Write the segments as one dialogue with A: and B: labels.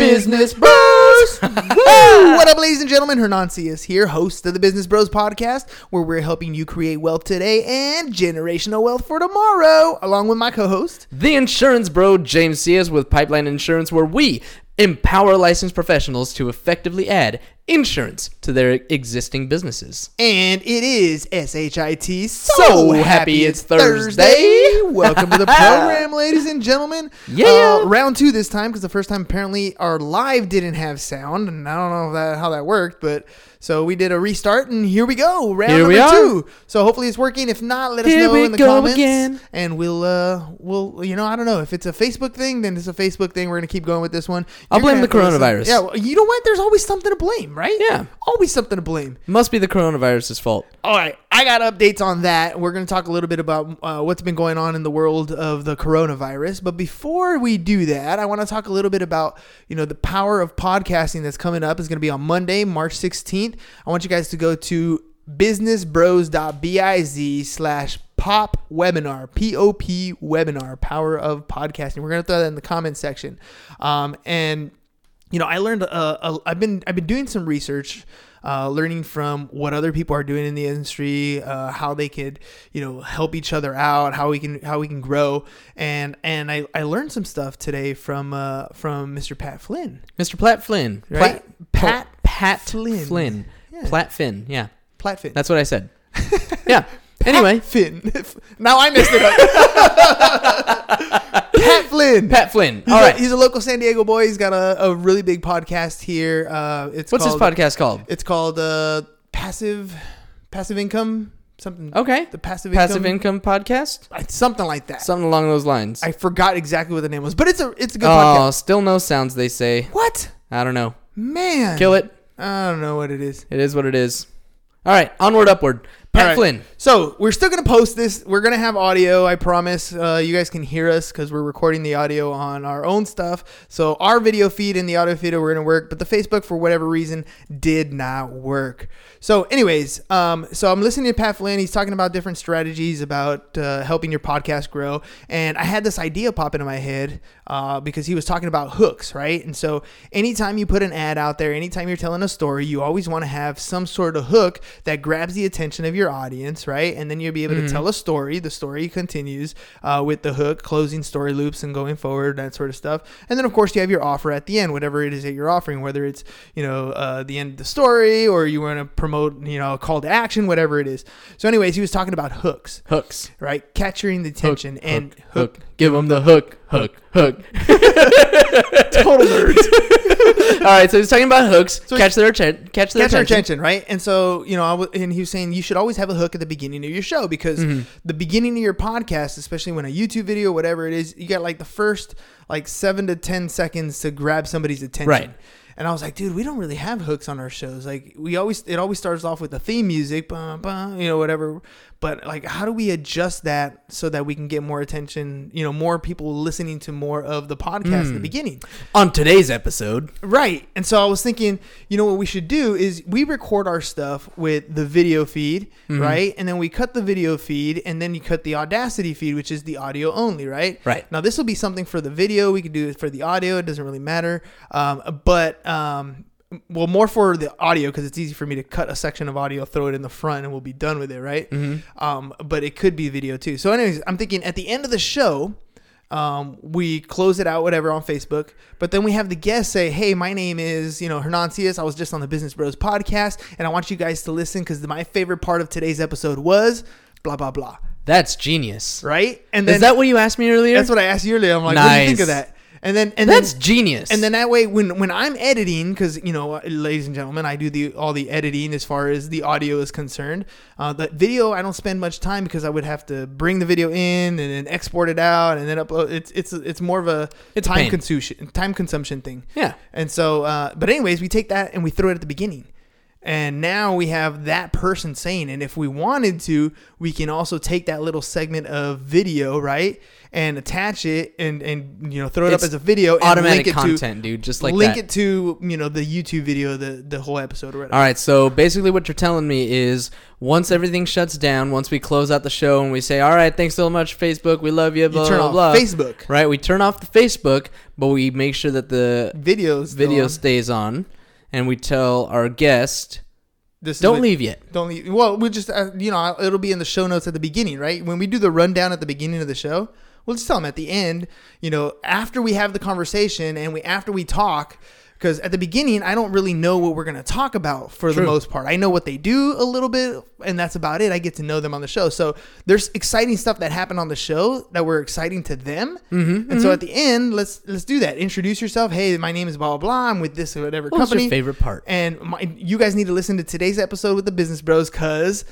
A: Business Bros. Woo! What up, ladies and gentlemen? Hernan Cias here, host of the Business Bros podcast, where we're helping you create wealth today and generational wealth for tomorrow, along with my co-host.
B: The insurance bro, James Cias with Pipeline Insurance, where we empower licensed professionals to effectively add insurance to their existing businesses.
A: And it is SHIT. So,
B: So happy it's Thursday.
A: Welcome to the program, ladies and gentlemen.
B: Yeah.
A: Uh, round two this time because the first time apparently our live didn't have sound, and I don't know that, how that worked, but so we did a restart, and here we go, round
B: Here
A: number two. So hopefully it's working. If not, let us know in the comments,
B: again.
A: and we'll uh we'll you know I don't know if it's a Facebook thing, then it's a Facebook thing. We're gonna keep going with this one.
B: I'll
A: You're gonna
B: blame the
A: have to listen-
B: coronavirus.
A: Yeah, well, you know what? There's always something to blame, right?
B: Yeah.
A: always something to blame.
B: Must be the coronavirus's fault.
A: All right, I got updates on that. We're going to talk a little bit about uh, what's been going on in the world of the coronavirus. But before we do that, I want to talk a little bit about you know the power of podcasting that's coming up. is going to be on Monday, March I want you guys to go to businessbros.biz slash pop webinar p-o-p webinar power of podcasting we're going to throw that in the comments section um, and you know, I learned. Uh, uh, I've been I've been doing some research, uh, learning from what other people are doing in the industry, uh, how they could, you know, help each other out, how we can how we can grow, and and I, I learned some stuff today from uh, from Mr. Pat Flynn,
B: Mr. Platt Flynn.
A: Right?
B: Pat,
A: Pat
B: Pat
A: Flynn.
B: Flynn.
A: Yeah.
B: Platt Finn. Yeah.
A: Platt Flynn.
B: That's what I said. yeah. Anyway,
A: Finn. now I messed it up. Pat Flynn.
B: Pat Flynn.
A: He's
B: All
A: a- he's a local San Diego boy. He's got a, a really big podcast here. Uh, it's
B: What's his podcast called?
A: It's called uh, passive passive income something.
B: Okay.
A: the passive
B: Passive
A: income,
B: income podcast?
A: Uh, something like that.
B: Something along those lines.
A: I forgot exactly what the name was, but it's a it's a good
B: oh,
A: podcast.
B: still no sounds, they say.
A: What
B: I don't know.
A: man?
B: Kill it.
A: I don't know what it is.
B: It is what it is. All right. Onward, upward. Pat
A: right.
B: Flynn.
A: So we're still gonna post this. We're gonna have audio. I promise. Uh, you guys can hear us because we're recording the audio on our own stuff. So our video feed and the audio feed are gonna work, but the Facebook for whatever reason did not work. So, anyways, um, so I'm listening to Pat Flynn. He's talking about different strategies about uh, helping your podcast grow, and I had this idea pop into my head uh, because he was talking about hooks, right? And so, anytime you put an ad out there, anytime you're telling a story, you always want to have some sort of hook that grabs the attention of your audience, right? And then you'll be able to tell a story. The story continues uh, with the hook, closing story loops, and going forward, that sort of stuff. And then, of course, you have your offer at the end, whatever it is that you're offering, whether it's you know uh, the end of the story or you want to promote you know a call to action, whatever it is. So, anyways, he was talking about hooks,
B: Hooks.
A: right? Capturing the attention and
B: Hook. Give them the hook. Hook. Hook.
A: total nerds.
B: All right. So he's talking about hooks.
A: So
B: catch their attention. Catch their
A: catch their
B: attention.
A: attention, right? And so, you know, I w- and he was saying you should always have a hook at the beginning of your show because
B: Mm-hmm.
A: the beginning of your podcast, especially when a YouTube video, whatever it is, you got like the first like seven to ten seconds to grab somebody's attention.
B: Right.
A: And I was like, dude, we don't really have hooks on our shows. Like, we always, it always starts off with the theme music, bum, bum, you know, whatever. But like, how do we adjust that so that we can get more attention? You know, more people listening to more of the podcast
B: Hmm.
A: at the beginning.
B: On today's episode.
A: Right. And so I was thinking, you know what we should do is we record our stuff with the video feed,
B: Mm-hmm.
A: right? And then we cut the video feed and then you cut the Audacity feed, which is the audio only, right?
B: Right.
A: Now this will be something for the video. We could do it for the audio. It doesn't really matter. Um, but um, well, more for the audio because it's easy for me to cut a section of audio, throw it in the front, and we'll be done with it, right? Um, but it could be video too. So, anyways, I'm thinking at the end of the show, um, we close it out, whatever, on Facebook. But then we have the guest say, "Hey, my name is you know Hernan Cias. I was just on the Business Bros podcast, and I want you guys to listen because my favorite part of today's episode was blah blah blah."
B: That's genius.
A: right? And then
B: Is that what you asked me earlier?
A: that's what I asked you earlier. I'm like, what do you think of that? And then and
B: That's
A: then,
B: genius.
A: And then that way, when when I'm editing, because you know, ladies and gentlemen, I do the all the editing as far as the audio is concerned. Uh, the video, I don't spend much time because I would have to bring the video in and then export it out and then upload. It's it's it's more of a
B: It's
A: time
B: pain.
A: consumption time consumption thing.
B: Yeah.
A: And so, uh, but anyways, we take that and we throw it at the beginning. And now we have that person saying, and if we wanted to, we can also take that little segment of video, right, and attach it and and you know throw it
B: It's
A: up as a video, and
B: automatic
A: link it
B: content,
A: to,
B: dude, just like
A: link
B: that.
A: it to you know the YouTube video, the the whole episode or whatever.
B: All right, so basically what you're telling me is once everything shuts down, once we close out the show and we say, "All right, thanks so much Facebook, we love you," blah
A: You turn
B: blah
A: off
B: blah.
A: Facebook
B: Right, we turn off the Facebook, but we make sure that the
A: videos.
B: video
A: on.
B: stays on and we tell our guest,
A: This
B: "Don't leave yet."
A: Don't leave. Well, we just uh, you know it'll be in the show notes at the beginning, right? When we do the rundown at the beginning of the show, we'll just tell them at the end. You know, after we have the conversation and we after we talk, because at the beginning I don't really know what we're gonna talk about for the most part. I know what they do a little bit, and that's about it. I get to know them on the show, so there's exciting stuff that happened on the show that were exciting to them. Mm-hmm, and so at the end, let's let's do that. Introduce yourself. Hey, my name is blah blah blah. I'm with this or whatever
B: What
A: company.
B: your favorite part?
A: And my, you guys need to listen to today's episode with the Business Bros because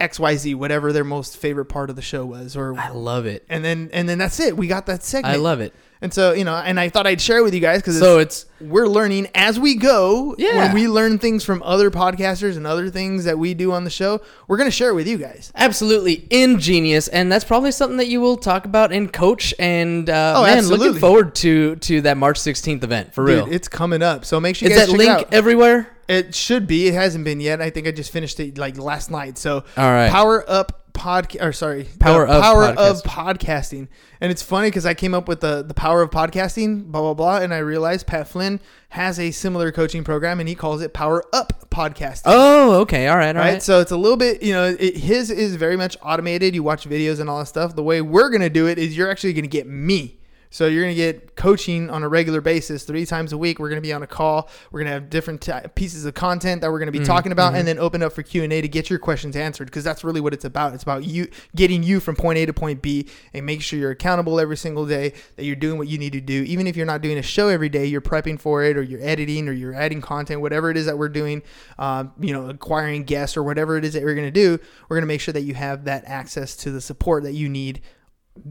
A: XYZ, whatever their most favorite part of the show was, or
B: I love it.
A: and then and then that's it. We got that segment.
B: I love it.
A: And so you know, and I thought I'd share it with you guys because
B: So it's
A: we're learning as we go.
B: Yeah.
A: When we learn things from other podcasters and other things that we do on the show, we're gonna share it with you guys.
B: absolutely ingenious, and that's probably something that you will talk about in coach. And uh,
A: Oh,
B: man,
A: absolutely.
B: looking forward to to that March 16th event for real.
A: Dude, it's coming up. So make sure you
B: Is
A: guys
B: that
A: check
B: link
A: it out.
B: everywhere?
A: It should be. It hasn't been yet. I think I just finished it like last night. So
B: All right.
A: Power Up Podcast or sorry,
B: Power Up
A: Power
B: Podcast.
A: of Podcasting. And it's funny because I came up with the the Power of Podcasting, blah blah blah, and I realized Pat Flynn has a similar coaching program, and he calls it Power Up Podcasting.
B: Oh, okay. All right. All
A: Right?
B: right.
A: so it's a little bit, you know, it, his is very much automated. You watch videos and all that stuff. The way we're gonna do it is you're actually gonna get me. So you're gonna get coaching on a regular basis, three times a week. We're gonna be on a call. We're gonna have different t- pieces of content that we're gonna be talking about, and then open up for Q and A to get your questions answered. Because that's really what it's about. It's about you getting you from point A to point B, and make sure you're accountable every single day. That you're doing what you need to do, even if you're not doing a show every day. You're prepping for it, or you're editing, or you're adding content, whatever it is that we're doing. Um, you know, acquiring guests or whatever it is that we're gonna do. We're gonna make sure that you have that access to the support that you need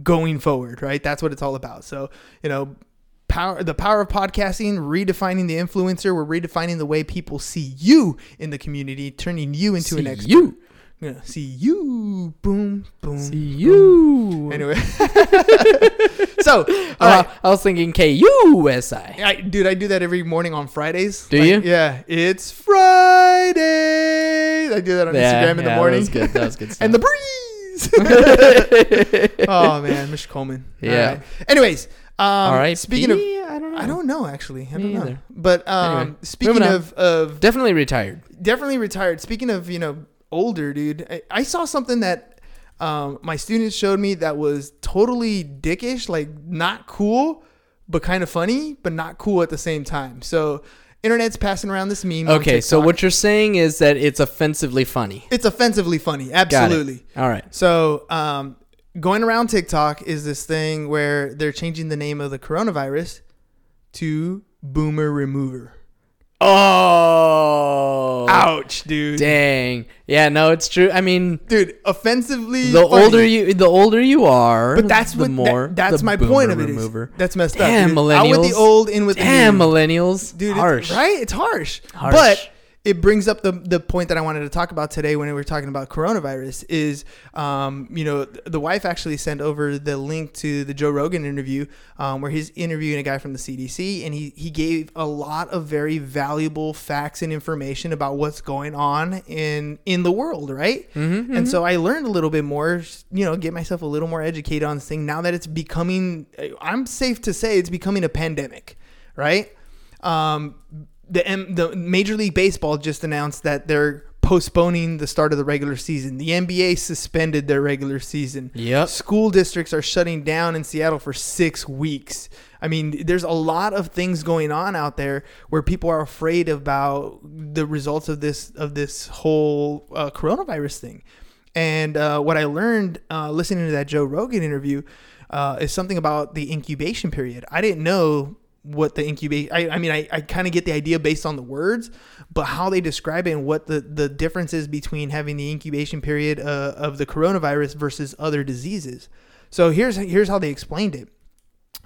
A: going forward, right? That's what it's all about. So, you know, power the power of podcasting, redefining the influencer, we're redefining the way people see you in the community, turning you into an
B: See
A: expert.
B: you.
A: Yeah, see you. Boom, boom.
B: See you.
A: Anyway. so,
B: Uh,
A: right.
B: I was thinking K U S I.
A: I, dude, I do that every morning on Fridays.
B: Do
A: Like,
B: you?
A: Yeah. It's Friday. I do that on
B: Yeah,
A: Instagram in the morning.
B: That was good. That was good stuff.
A: and the breeze. oh man, Mr. Coleman.
B: Yeah.
A: right. Anyways, um,
B: All right.
A: Speaking of,
B: I don't know.
A: I don't know actually. I
B: Me
A: don't know.
B: either.
A: But um,
B: Anyway,
A: speaking of of
B: Definitely retired.
A: definitely retired. Speaking of you know older dude, I, I saw something that um, my students showed me that was totally dickish, like not cool, but kind of funny, but not cool at the same time. So internet's passing around this meme.
B: Okay, so what you're saying is that it's offensively funny.
A: It's offensively funny. Absolutely.
B: All right.
A: So, um, going around TikTok is this thing where they're changing the name of the coronavirus to Boomer Remover.
B: Oh.
A: Ouch, dude.
B: Dang. Yeah, no, it's true. I mean,
A: Dude, offensively.
B: the
A: funny.
B: older you the older you are,
A: But that's
B: the
A: what
B: more
A: that- that's my point of it. Is, that's messed
B: Damn,
A: up. dude. Out with
B: millennials.
A: the old, in with
B: Damn
A: the new.
B: millennials.
A: dude.
B: harsh.
A: It's, right? It's harsh.
B: Harsh.
A: But it brings up the the point that I wanted to talk about today when we were talking about coronavirus. Is um, you know the wife actually sent over the link to the Joe Rogan interview um, where he's interviewing a guy from the CDC and he he gave a lot of very valuable facts and information about what's going on in in the world, right?
B: Mm-hmm,
A: And so I learned a little bit more, you know, get myself a little more educated on this thing. Now that it's becoming, I'm safe to say it's becoming a pandemic, right? Um, the M, the Major League Baseball just announced that they're postponing the start of the regular season. The NBA suspended their regular season.
B: Yep.
A: School districts are shutting down in Seattle for six weeks. I mean, there's a lot of things going on out there where people are afraid about the results of this of this whole uh, coronavirus thing. And uh, what I learned uh, listening to that Joe Rogan interview uh, is something about the incubation period. I didn't know what the incubation. I, I mean, I, I kind of get the idea based on the words, but how they describe it and what the the difference is between having the incubation period uh, of the coronavirus versus other diseases. So here's here's how they explained it.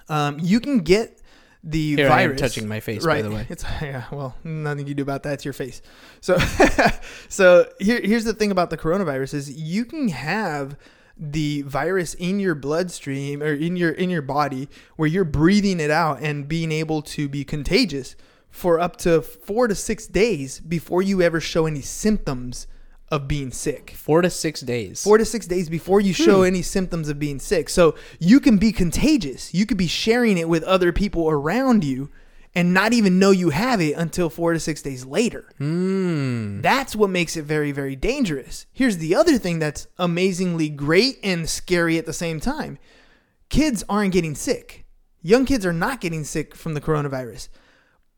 A: Um, you can get the
B: Here I am
A: virus.
B: touching my face, by the way.
A: It's yeah. Well, nothing you do about that. It's your face. So, so here, here's the thing about the coronavirus is you can have the virus in your bloodstream or in your in your body where you're breathing it out and being able to be contagious for up to four to six days before you ever show any symptoms of being sick
B: Four to six days.
A: four to six days before you show hmm. any symptoms of being sick. So you can be contagious. You could be sharing it with other people around you and not even know you have it until four to six days later. Hmm. That's what makes it very, very dangerous. Here's the other thing that's amazingly great and scary at the same time kids aren't getting sick. Young kids are not getting sick from the coronavirus,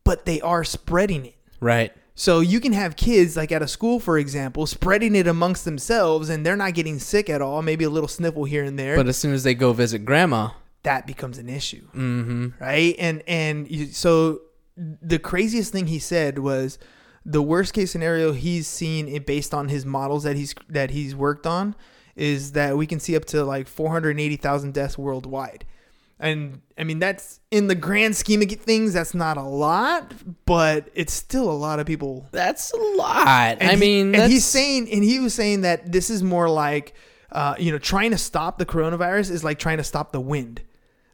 A: but they are spreading it.
B: right.
A: So you can have kids like at a school, for example, spreading it amongst themselves, and they're not getting sick at all. Maybe a little sniffle here and there.
B: But as soon as they go visit grandma,
A: that becomes an issue, mm-hmm. right? And and you, so the craziest thing he said was the worst case scenario he's seen it based on his models that he's that he's worked on is that we can see up to like 480,000 deaths worldwide. And I mean that's in the grand scheme of things that's not a lot, but it's still a lot of people
B: that's a lot.
A: and
B: I
A: he-
B: mean,
A: and he's saying, and he was saying that this is more like, uh, you know, trying to stop the coronavirus is like trying to stop the wind.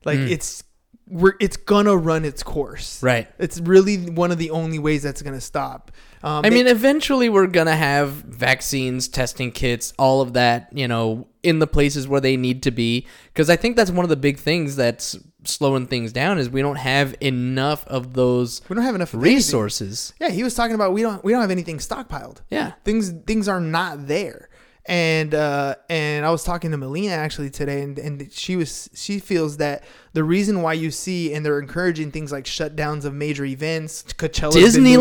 A: Like it's we're it's gonna run its course.
B: Right.
A: It's really one of the only ways that's gonna stop. Um,
B: I
A: they-
B: mean, eventually we're gonna have vaccines, testing kits, all of that, you know, in the places where they need to be. Because I think that's one of the big things that's slowing things down is we don't have enough of those
A: we don't have enough of anything.
B: resources.
A: Yeah, he was talking about we don't we don't have anything stockpiled.
B: Yeah.
A: things things are not there and uh and i was talking to melina actually today and and she was she feels that the reason why you see and they're encouraging things like shutdowns of major events moved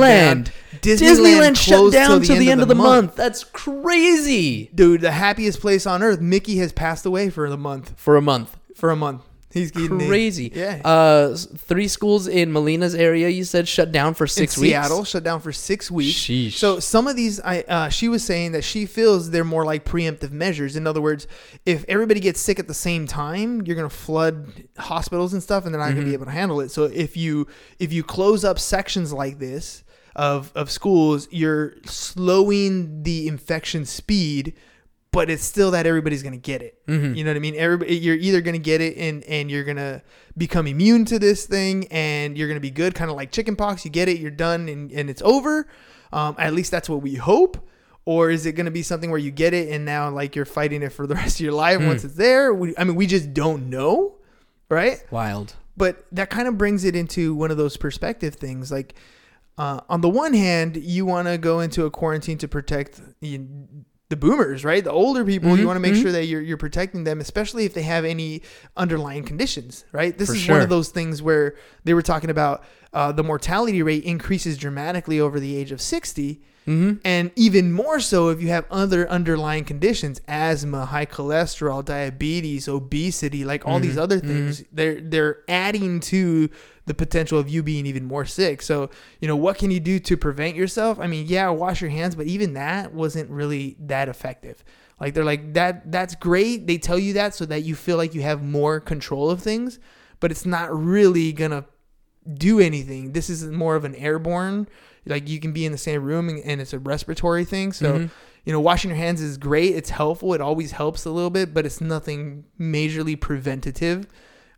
A: down.
B: Disneyland. Disneyland, shut down to the end of the month. That's crazy.
A: dude the happiest place on earth mickey has passed away for the month
B: For a month.
A: for a month he's
B: Crazy.
A: yeah
B: Uh, three schools in Melina's area. You said shut down for six
A: in
B: weeks.
A: Seattle shut down for six weeks.
B: Sheesh.
A: So some of these, I uh, she was saying that she feels they're more like preemptive measures. In other words, if everybody gets sick at the same time, you're gonna flood hospitals and stuff, and they're not gonna be able to handle it. So if you if you close up sections like this of of schools, you're slowing the infection speed. But it's still that everybody's gonna get it. You know what I mean? Everybody, you're either gonna get it and and you're gonna become immune to this thing, and you're gonna be good, kind of like chickenpox. You get it, you're done, and, and it's over. Um, at least that's what we hope. Or is it gonna be something where you get it and now like you're fighting it for the rest of your life once it's there? We, I mean, we just don't know, right?
B: Wild.
A: but that kind of brings it into one of those perspective things like uh, on the one hand you want to go into a quarantine to protect you, the boomers right? The older people
B: Mm-hmm,
A: you want to make sure that you're, you're protecting them especially if they have any underlying conditions right? This
B: For
A: is one of those things where they were talking about uh, the mortality rate increases dramatically over the age of 60
B: Mm-hmm.
A: and even more so if you have other underlying conditions asthma high cholesterol diabetes obesity like all
B: Mm-hmm.
A: these other things they're they're adding to the potential of you being even more sick so you know what can you do to prevent yourself i mean yeah wash your hands but even that wasn't really that effective like they're like that that's great they tell you that so that you feel like you have more control of things but it's not really gonna do anything. This is more of an airborne, like you can be in the same room and, and it's a respiratory thing. So,
B: Mm-hmm.
A: you know, washing your hands is great. It's helpful. It always helps a little bit, but it's nothing majorly preventative.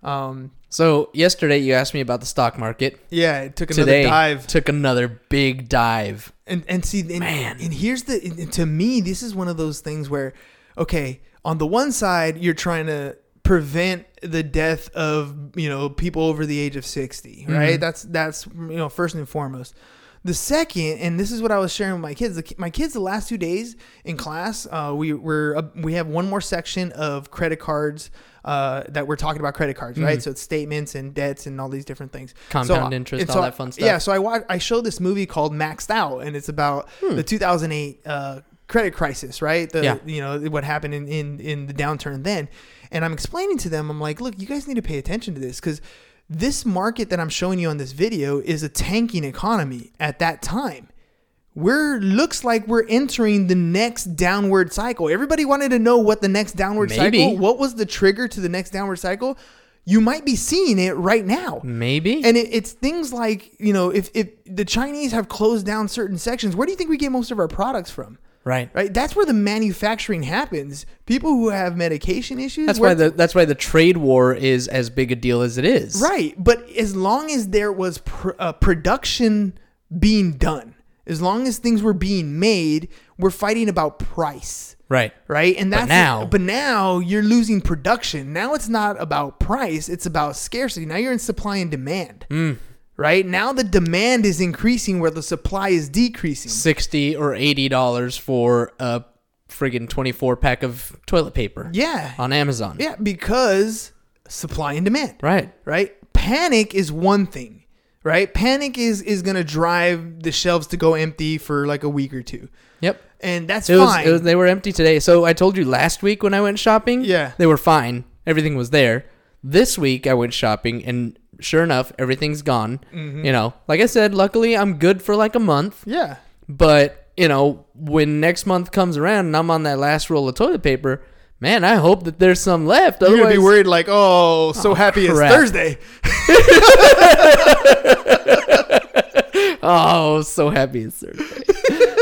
A: Um,
B: So yesterday you asked me about the stock market.
A: yeah, it took another
B: Today
A: dive.
B: took another big dive.
A: and and see and,
B: Man.
A: and here's the and to me this is one of those things where okay on the one side you're trying to prevent the death of you know people over the age of 60 right that's that's you know first and foremost the second and this is what i was sharing with my kids the, my kids the last two days in class uh, we we're uh, we have one more section of credit cards uh, that we're talking about credit cards right so it's statements and debts and all these different things
B: Compound
A: So,
B: interest,
A: and
B: all that fun stuff.
A: yeah so I watched, I showed this movie called Maxed Out, and it's about
B: Hmm.
A: the 2008 uh, credit crisis, right? The
B: Yeah.
A: you know what happened in, in in the downturn then, and I'm explaining to them, I'm like, look, you guys need to pay attention to this because this market that I'm showing you on this video is a tanking economy at that time. We're looks like we're entering the next downward cycle. Everybody wanted to know what the next downward
B: Maybe.
A: cycle, what was the trigger to the next downward cycle. You might be seeing it right now.
B: Maybe.
A: And it, it's things like, you know, if, if the Chinese have closed down certain sections, where do you think we get most of our products from?
B: Right.
A: Right? That's where the manufacturing happens. People who have medication issues.
B: That's why the that's why the trade war is as big a deal as it is.
A: Right. But as long as there was pr- uh, production being done, as long as things were being made, we're fighting about price.
B: Right.
A: Right. And that's
B: now-
A: but now you're losing production. Now it's not about price, it's about scarcity. Now you're in supply and demand.
B: Mm.
A: Right? Now the demand is increasing where the supply is decreasing.
B: Sixty or eighty dollars for a friggin' twenty four pack of toilet paper.
A: Yeah.
B: On Amazon.
A: Yeah, because supply and demand.
B: Right.
A: Right? Panic is one thing, right? Panic is is to drive the shelves to go empty for like a week or two.
B: Yep.
A: And that's
B: It was,
A: fine.
B: it was they were empty today. So I told you last week when I went shopping,
A: Yeah.
B: they were fine. Everything was there. This week I went shopping and sure enough, everything's gone.
A: Mm-hmm.
B: You know, like I said, luckily I'm good for like a month.
A: yeah.
B: But, you know, when next month comes around and I'm on that last roll of toilet paper, man, I hope that there's some left.
A: You're
B: Otherwise,
A: to be worried like, "Oh, so happy it's. Thursday."
B: Oh, so happy it's Thursday.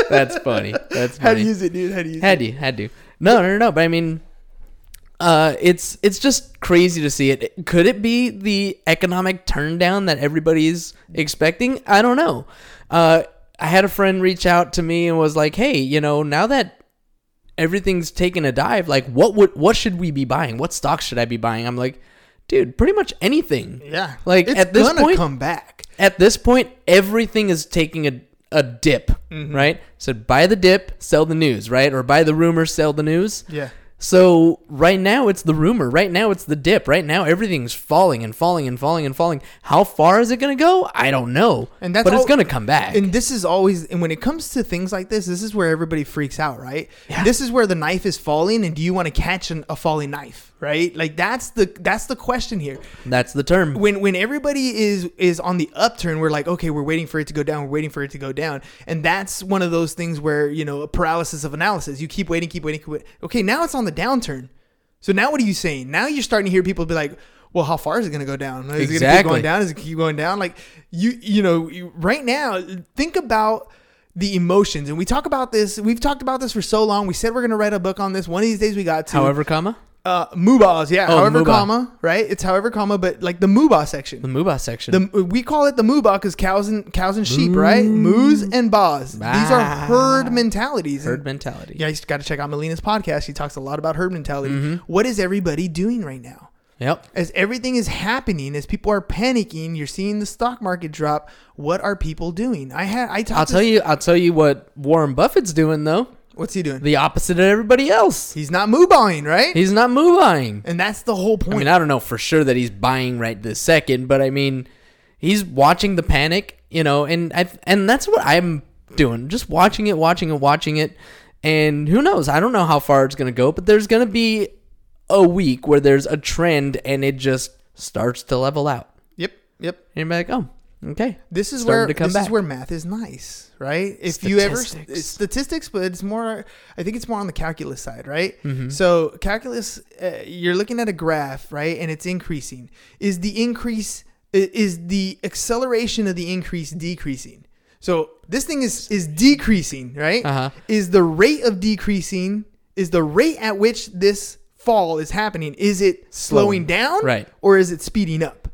B: That's funny. That's funny.
A: How to use it, dude? How to use
B: Had
A: it?
B: to, had to. No, no, no, no. But I mean, uh, it's it's just crazy to see it. Could it be the economic turndown that everybody's expecting? I don't know. Uh, I had a friend reach out to me and was like, "Hey, you know, now that everything's taken a dive, like, what would what should we be buying? What stocks should I be buying?" I'm like, "Dude, pretty much anything."
A: Yeah.
B: Like,
A: it's
B: at this point-
A: come back.
B: at this point, everything is taking a, a dip,
A: Mm-hmm.
B: right? So buy the dip, sell the news, right? Or buy the rumor, sell the news.
A: Yeah.
B: So right now it's the rumor. Right now it's the dip. Right now everything's falling and falling and falling and falling. How far is it going to go? I don't know.
A: And that's
B: but it's going to come back.
A: And this is always, and when it comes to things like this, this is where everybody freaks out, right? Yeah. This is where the knife is falling, and do you want to catch an, a falling knife, right? Like that's the that's the question here.
B: That's the term.
A: When when everybody is is on the upturn, we're like, okay, we're waiting for it to go down, we're waiting for it to go down, and that's one of those things where you know a paralysis of analysis. You keep waiting, keep waiting, keep waiting. Okay, now it's on the downturn. So now what are you saying? Now you're starting to hear people be like. Well, how far is it going to go down? Is it going to keep
B: Exactly.
A: going down? Is it keep going down? Like you, you know, you, right now, think about the emotions, and we talk about this. We've talked about this for so long. We said we're going to write a book on this. One of these days, we got to.
B: However, comma
A: uh, Mubas, yeah.
B: Oh,
A: however,
B: Mubah.
A: comma, right? It's however, comma, but like the Mubah section.
B: the Mubah section.
A: The, we call it the Mubah because cows and cows and sheep, right? Moos and bas. These are herd mentalities.
B: herd mentality.
A: yeah, you got to check out Melina's podcast. She talks a lot about herd mentality.
B: Mm-hmm.
A: What is everybody doing right now?
B: Yep.
A: As everything is happening, as people are panicking, you're seeing the stock market drop. What are people doing? I had I talked.
B: I'll tell you. I'll tell you what Warren Buffett's doing though.
A: What's he doing?
B: The opposite of everybody else.
A: He's not Mubahing, right?
B: He's not moving.
A: and that's the whole point.
B: I mean, I don't know for sure that he's buying right this second, but I mean, he's watching the panic, you know, and I and that's what I'm doing, just watching it, watching it, watching it, and who knows? I don't know how far it's gonna go, but there's gonna be a week where there's a trend and it just starts to level out.
A: yep, yep.
B: And you're like, oh, okay.
A: This is
B: Starting
A: where
B: to come
A: this
B: back.
A: is where math is nice, right? If you ever
B: Statistics.
A: statistics, but it's more. I think it's more on the calculus side, right?
B: Mm-hmm.
A: So calculus, uh, you're looking at a graph, right, and it's increasing. Is the increase i- is the acceleration of the increase decreasing? So this thing is is decreasing, right?
B: Uh-huh.
A: Is the rate of decreasing? Is the rate at which this fall is happening? Is it slowing
B: Slowing.
A: down,
B: Right.
A: or is it speeding up?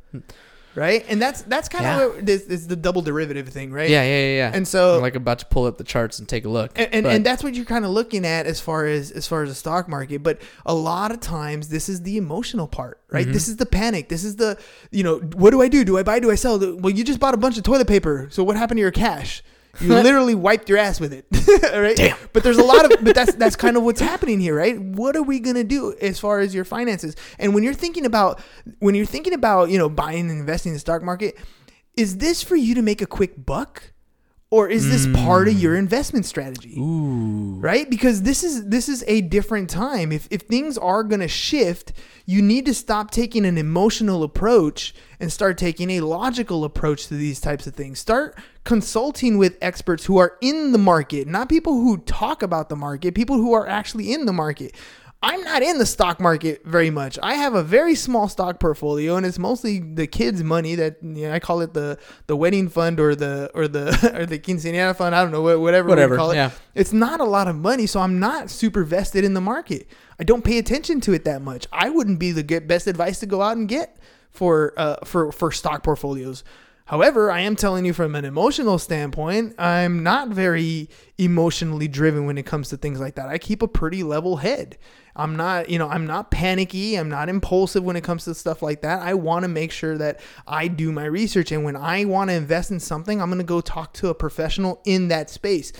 A: Right, and that's that's kind
B: Yeah.
A: of this is the double derivative thing, right?
B: Yeah, yeah, yeah, yeah.
A: And so-
B: I'm like about to pull up the charts and take a look.
A: and, and, and that's what you're kind of looking at as far as as far as the stock market but a lot of times this is the emotional part right
B: Mm-hmm.
A: this is the panic this is the you know what do i do do i buy do i sell well you just bought a bunch of toilet paper so what happened to your cash you literally wiped your ass with it right?
B: Damn.
A: but there's a lot of but that's that's kind of what's happening here right? What are we gonna do as far as your finances? And when you're thinking about when you're thinking about you know buying and investing in the stock market is this for you to make a quick buck or is this part of
B: Mm.
A: your investment strategy? Right? Because this is this is a different time. If if things are going to shift, you need to stop taking an emotional approach and start taking a logical approach to these types of things. Start consulting with experts who are in the market, not people who talk about the market, people who are actually in the market. I'm not in the stock market very much. I have a very small stock portfolio, and it's mostly the kids' money. That you know, I call it the the wedding fund or the or the or the quinceañera fund. I don't know wha- whatever
B: Whatever,
A: we call it.
B: yeah.
A: It's not a lot of money, so I'm not super vested in the market. I don't pay attention to it that much. I wouldn't be the best advice to go out and get for uh for for stock portfolios. However, I am telling you from an emotional standpoint, I'm not very emotionally driven when it comes to things like that. I keep a pretty level head. I'm not, you know, I'm not panicky. I'm not impulsive when it comes to stuff like that. I want to make sure that I do my research. And when I want to invest in something, I'm going to go talk to a professional in that space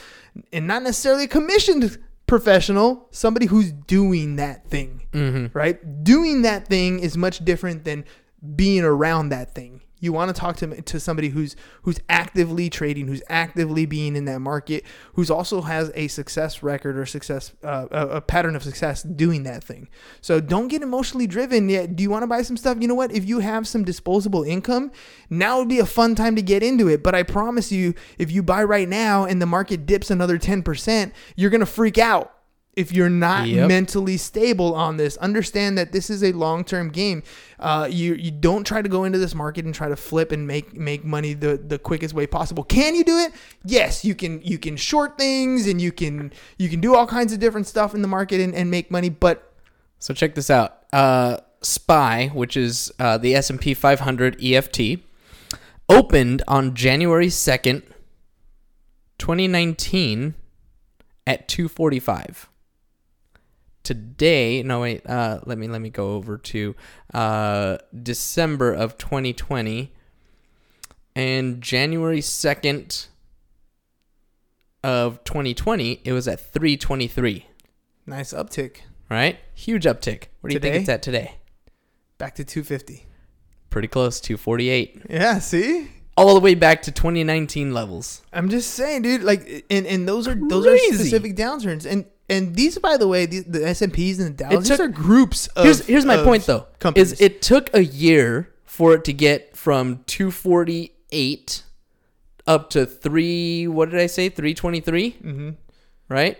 A: and not necessarily a commissioned professional, somebody who's doing that thing, mm-hmm. right? Doing that thing is much different than being around that thing. You want to talk to to somebody who's who's actively trading, who's actively being in that market, who's also has a success record or success uh, a, a pattern of success doing that thing. So don't get emotionally driven. Yet, do you want to buy some stuff? You know what? If you have some disposable income, now would be a fun time to get into it. But I promise you, if you buy right now and the market dips another ten percent, you're gonna freak out if you're not
B: Yep.
A: mentally stable on this understand that this is a long-term game uh, you you don't try to go into this market and try to flip and make make money the the quickest way possible can you do it yes you can you can short things and you can you can do all kinds of different stuff in the market and, and make money but
B: So check this out. Uh, SPY, which is uh, the S and P 500 EFT, opened on January 2nd, 2019, at 245. Today, no wait, uh, let me let me go over to uh, December of 2020, and January 2nd of 2020, it was at 323
A: nice uptick
B: right? Huge uptick. What do you
A: Today?
B: think it's at today?
A: back to 250
B: Pretty close, 248.
A: yeah see
B: All the way back to 2019 levels.
A: I'm just saying, dude. Like, and and those are those are specific downturns, and and these, by the way, the, the S and P's and the Dows,
B: It
A: these
B: took-
A: are groups. Of,
B: here's here's my point though.
A: Companies.
B: Is it took a year for it to get from 248 up to 3 what did I say? 323,
A: Mhm.
B: right?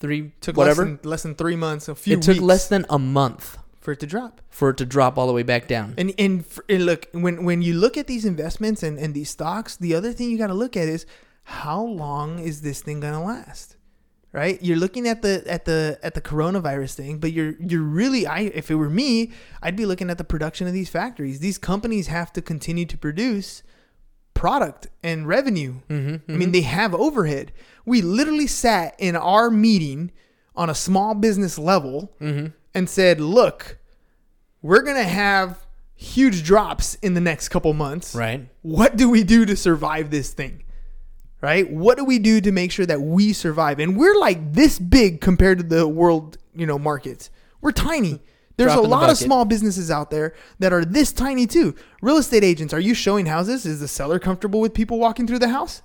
B: 3
A: took
B: whatever.
A: less than, less than three months, a few
B: it took less than a month
A: for it to drop.
B: for it to drop all the way back down.
A: And and, for, and look, when when you look at these investments and, and these stocks, the other thing you got to look at is how long is this thing gonna last? Right? You're looking at the at the at the coronavirus thing, but you're you're really I if it were me, I'd be looking at the production of these factories. These companies have to continue to produce product and revenue.
B: Mm-hmm,
A: I mean, they have overhead. We literally sat in our meeting on a small business level
B: mm-hmm.
A: and said, "Look, we're gonna have huge drops in the next couple months.
B: Right.
A: What do we do to survive this thing? Right? What do we do to make sure that we survive? And we're like this big compared to the world, you know, markets. We're tiny. There's
B: Drop
A: a
B: in the
A: lot of small businesses out there that are this tiny too. Real estate agents, are you showing houses? Is the seller comfortable with people walking through the house?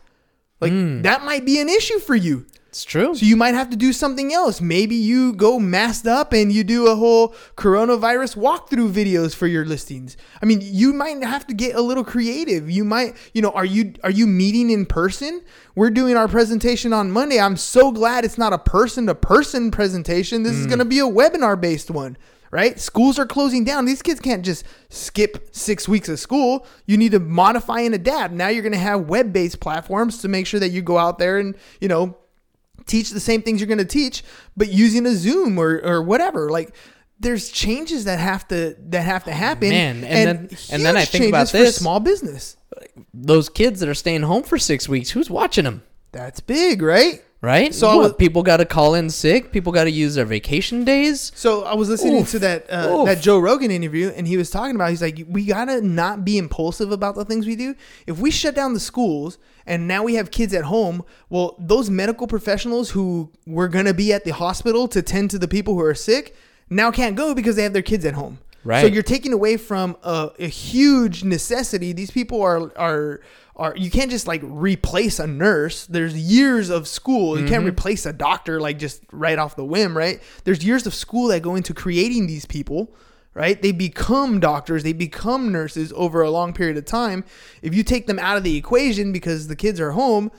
A: Like
B: Hmm.
A: that might be an issue for you.
B: It's true.
A: So you might have to do something else. Maybe you go masked up and you do a whole coronavirus walkthrough videos for your listings. I mean, you might have to get a little creative. You might, you know, are you are you meeting in person? We're doing our presentation on Monday. I'm so glad it's not a person to person presentation. This is mm. going to be a webinar based one. Right? Schools are closing down. These kids can't just skip six weeks of school. You need to modify and adapt. Now you're going to have web based platforms to make sure that you go out there and, you know, teach the same things you're going to teach, but using a Zoom or, or whatever. Like there's changes that have to that have to oh, happen.
B: man, and then- and then I think about this.
A: small business.
B: Those kids that are staying home for 6 weeks, who's watching them?
A: That's big, right?
B: Right?
A: So I was-
B: people got to call in sick. People got to use their vacation days.
A: So I was listening
B: Oof.
A: to that uh,
B: Oof.
A: that Joe Rogan interview, and he was talking about he's like, we gotta not be impulsive about the things we do. If we shut down the schools and now we have kids at home, well, those medical professionals who were gonna be at the hospital to tend to the people who are sick now can't go because they have their kids at home. Right. So
B: Right.
A: you're taking away from a, a huge necessity. These people are are are you can't just like replace a nurse. There's years of school. You can't mm-hmm. replace a doctor like just right off the whim, right? There's years of school that go into creating these people, right? They become doctors, they become nurses over a long period of time. If you take them out of the equation because the kids are home,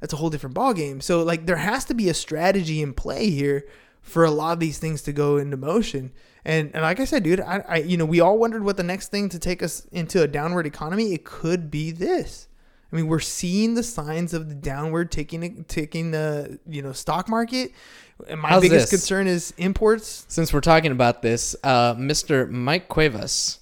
A: that's a whole different ballgame. So like there has to be a strategy in play here for a lot of these things to go into motion. And and like I said, dude, I, I you know we all wondered what the next thing to take us into a downward economy. It could be this. I mean, we're seeing the signs of the downward taking taking the you know stock market. And my
B: How's
A: biggest
B: this?
A: concern is imports.
B: Since we're talking about this, uh, Mr. Mike Cuevas,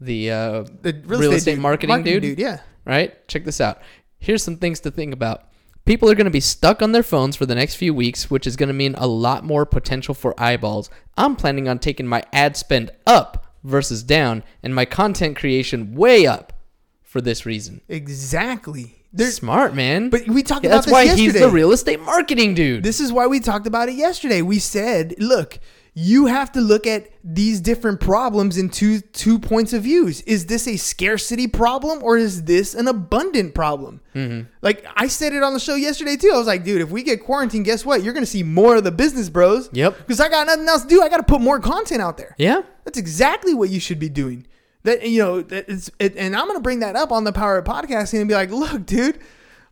B: the, uh,
A: The
B: real, estate,
A: dude-
B: marketing, dude,
A: yeah.
B: right? Check this out. Here's some things to think about. People are going to be stuck on their phones for the next few weeks, which is going to mean a lot more potential for eyeballs. I'm planning on taking my ad spend up versus down and my content creation way up for this reason.
A: Exactly. There's,
B: Smart, man.
A: but we talked
B: Yeah,
A: about
B: that's why
A: yesterday.
B: he's the real estate marketing dude.
A: This is why we talked about it yesterday. We said, look, you have to look at these different problems in two two points of views. Is this a scarcity problem or is this an abundant problem?
B: Mm-hmm.
A: Like I said it on the show yesterday too. I was like, dude, if we get quarantined, guess what? You're gonna see more of the business bros.
B: Yep.
A: Because I got nothing else to do. I got to put more content out there.
B: yeah.
A: That's exactly what you should be doing. That you know, that it's it, and I'm gonna bring that up on the power of podcasting and be like, look, dude,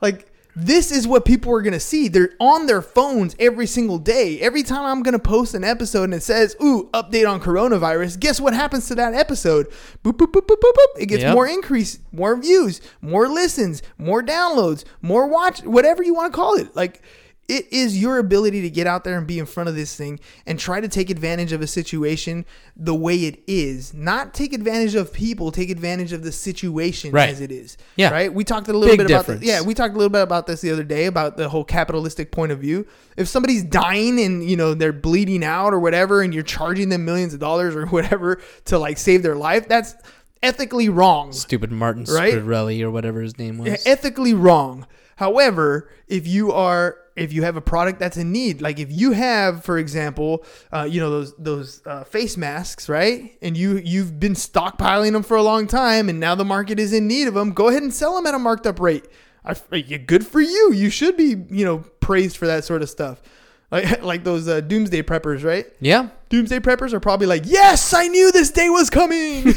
A: like this is what people are gonna see. They're on their phones every single day. Every time I'm gonna post an episode and it says, "Ooh, update on coronavirus," guess what happens to that episode? Boop boop boop boop boop boop. It gets
B: Yep.
A: more increase, more views, more listens, more downloads, more watch, whatever you want to call it. Like it is your ability to get out there and be in front of this thing and try to take advantage of a situation the way it is. Not take advantage of people, take advantage of the situation
B: Right.
A: as it is.
B: Yeah.
A: Right? We talked a little
B: Big
A: bit about this. Yeah, we talked a little bit about this the other day about the whole capitalistic point of view. If somebody's dying and you know they're bleeding out or whatever and you're charging them millions of dollars or whatever to like save their life, that's ethically wrong
B: Stupid Martin
A: Right?
B: Or whatever his name was.
A: yeah, ethically wrong. However, if you are if you have a product that's in need, like if you have, for example, uh, you know those those uh, face masks, right? And you you've been stockpiling them for a long time, and now the market is in need of them. Go ahead and sell them at a marked up rate. I, good for you. You should be you know praised for that sort of stuff. Like like those uh, doomsday preppers, right?
B: yeah.
A: Doomsday preppers are probably like, yes, I knew this day was coming.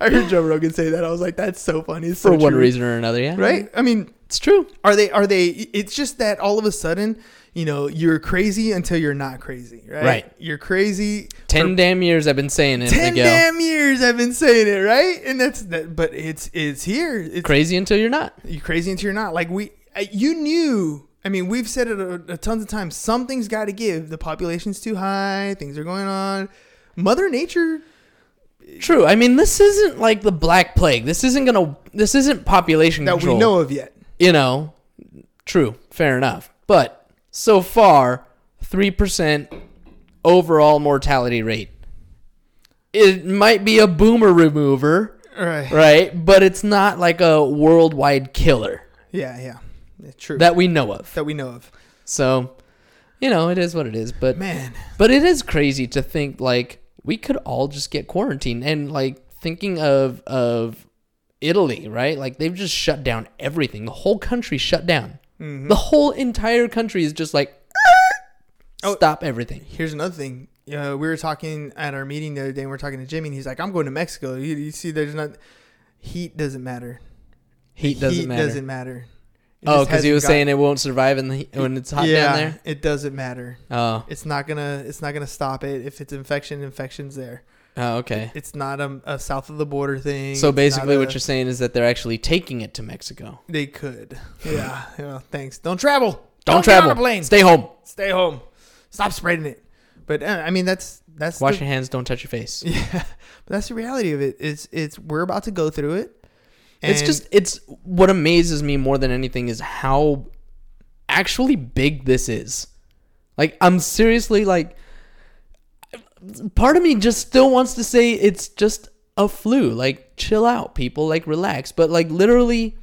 A: I heard Joe Rogan say that. I was like, that's so funny. It's
B: For
A: so
B: one
A: true.
B: reason or another, yeah.
A: right? I mean,
B: It's true.
A: are they? Are they? It's just that all of a sudden, you know, you're crazy until you're not crazy, right?
B: Right.
A: You're crazy.
B: Ten damn years I've been saying it,
A: ten
B: Miguel.
A: damn years I've been saying it, right? And that's that. But it's it's here. It's
B: Crazy until you're not.
A: You're crazy until you're not. Like we, uh, you knew. I mean, we've said it a, a tons of times. Something's got to give. The population's too high. Things are going on. Mother Nature.
B: True. I mean, this isn't like the Black Plague. This isn't gonna. This isn't population
A: That
B: control.
A: we know of yet.
B: You know. True. Fair enough. But so far, three percent overall mortality rate. It might be a boomer remover,
A: Right.
B: right? But it's not like a worldwide killer
A: Yeah, yeah. It's true.
B: that we know of.
A: that we know of.
B: So, you know, it is what it is. But
A: Man.
B: But it is crazy to think like we could all just get quarantined and like thinking of of Italy, right? Like they've just shut down everything. The whole country shut down.
A: Mm-hmm.
B: The whole entire country is just like
A: Oh.
B: stop everything.
A: Here's another thing. Uh, we were talking at our meeting the other day, and we are talking to Jimmy, and he's like, "I'm going to Mexico." You, you see, there's not heat doesn't matter.
B: Heat doesn't
A: heat
B: matter.
A: doesn't matter. It
B: oh, because he was
A: got-
B: saying it won't survive in the when it's hot
A: yeah,
B: down there.
A: it doesn't matter.
B: Oh,
A: It's not gonna. It's not gonna stop it. If it's infection, infection's there.
B: Oh, okay.
A: It's not a, a south of the border thing.
B: So basically, what
A: a-
B: you're saying is that they're actually taking it to Mexico.
A: they could. Yeah. Thanks. Don't travel.
B: Don't,
A: get on
B: travel.
A: a plane.
B: Stay home.
A: Stay home. Stop spreading it. But uh, I mean, that's that's
B: Wash
A: the-
B: your hands. Don't touch your face.
A: Yeah, but that's the reality of it. It's it's we're about to go through it.
B: it's just it's what amazes me more than anything is how actually big this is. Like I'm seriously like part of me just still wants to say it's just a flu. Like chill out people, like relax, but like literally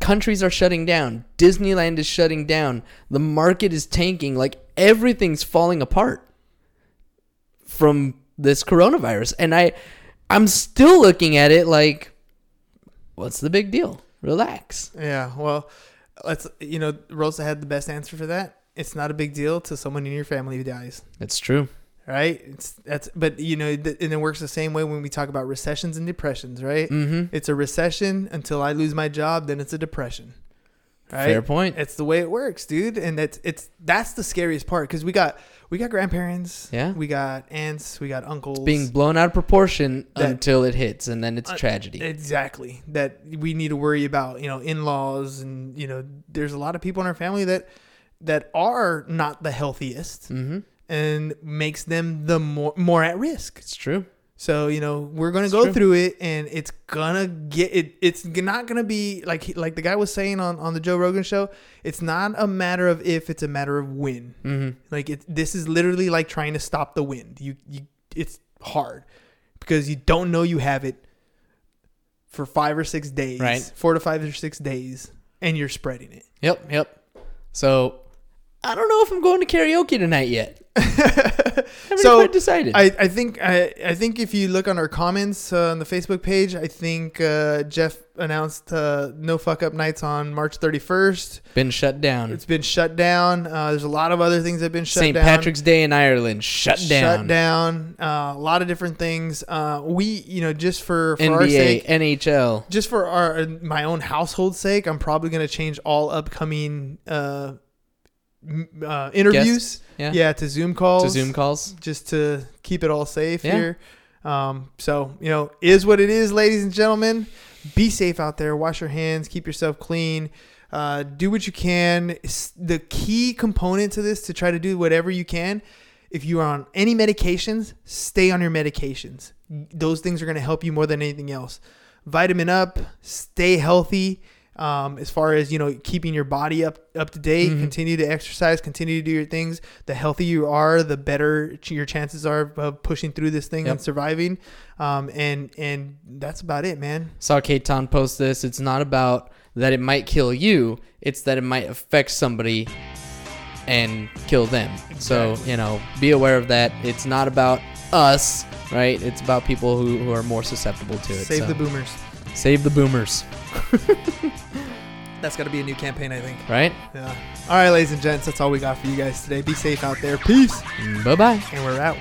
B: countries are shutting down. Disneyland is shutting down. The market is tanking. Like everything's falling apart. from this coronavirus. And I I'm still looking at it like what's the big deal? Relax.
A: Yeah, well, let's you know, Rosa had the best answer for that. It's not a big deal to someone in your family who dies,
B: It's true.
A: Right? It's that's but you know, th- and it works the same way when we talk about recessions and depressions, right?
B: Mm-hmm.
A: It's a recession until I lose my job, then it's a depression. Right?
B: Fair point.
A: It's the way it works, dude, and that's it's that's the scariest part because we got we got grandparents,
B: Yeah.
A: we got aunts, we got uncles, it's
B: Being blown out of proportion
A: That-
B: until it hits and then it's
A: Uh,
B: tragedy.
A: Exactly. That we need to worry about, you know, in-laws and, you know, there's a lot of people in our family that that are not the healthiest
B: mm-hmm.
A: And makes them the more more at risk.
B: It's true.
A: So, you know, we're going to
B: It's
A: go
B: true.
A: through it and it's going to get it it's not going to be like he- like the guy was saying on on the Joe Rogan show, it's not a matter of if, it's a matter of when.
B: Mm-hmm.
A: Like it, this is literally like trying to stop the wind. You, you, it's hard because you don't know you have it for five or six days,
B: Right.
A: Four to five or six days, and you're spreading it.
B: Yep, yep. So I don't know if I'm going to karaoke tonight yet. Haven't
A: So,
B: quite decided.
A: I, I think I, I think if you look on our comments uh, on the Facebook page, I think uh, Jeff announced uh, no fuck up nights on March 31st.
B: Been shut down.
A: It's been shut down. Uh, there's a lot of other things that have been shut
B: St.
A: down. St.
B: Patrick's Day in Ireland shut down.
A: Shut down. Uh, a lot of different things. Uh, we, you know, just for for our
B: NBA,
A: sake,
B: NHL.
A: just for our my own household's sake, I'm probably going to change all upcoming uh, interviews.
B: Yeah.
A: Yeah, to Zoom calls.
B: To Zoom calls.
A: just to keep it all safe
B: Yeah.
A: here. Um, so you know, is what it is, ladies and gentlemen. Be safe out there. Wash your hands. Keep yourself clean. Uh, do what you can. The key component to this to try to do whatever you can. If you are on any medications, stay on your medications. Those things are going to help you more than anything else. Vitamin up. Stay healthy. Um, as far as you know, keeping your body up up to date,
B: Mhm.
A: continue to exercise, continue to do your things. The healthier you are, the better your chances are of pushing through this thing
B: Yep.
A: and surviving. Um, and and that's about it, man.
B: Saw Kate Ton post this. It's not about that it might kill you, it's that it might affect somebody and kill them. So, you know, be aware of that. It's not about us, right? It's about people who, who are more susceptible to it.
A: Save
B: So,
A: the boomers.
B: Save the boomers,
A: That's got to be a new campaign, I think.
B: right?
A: Yeah. All right, ladies and gents, that's all we got for you guys today. Be safe out there. Peace.
B: Mm, bye bye.
A: And we're out.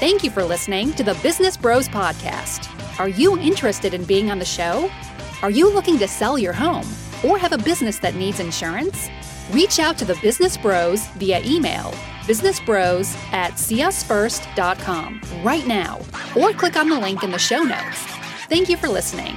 C: Thank you for listening to the Business Bros Podcast. Are you interested in being on the show? Are you looking to sell your home or have a business that needs insurance? Reach out to the Business Bros via email businessbros at seeusfirst.com right now or click on the link in the show notes. Thank you for listening.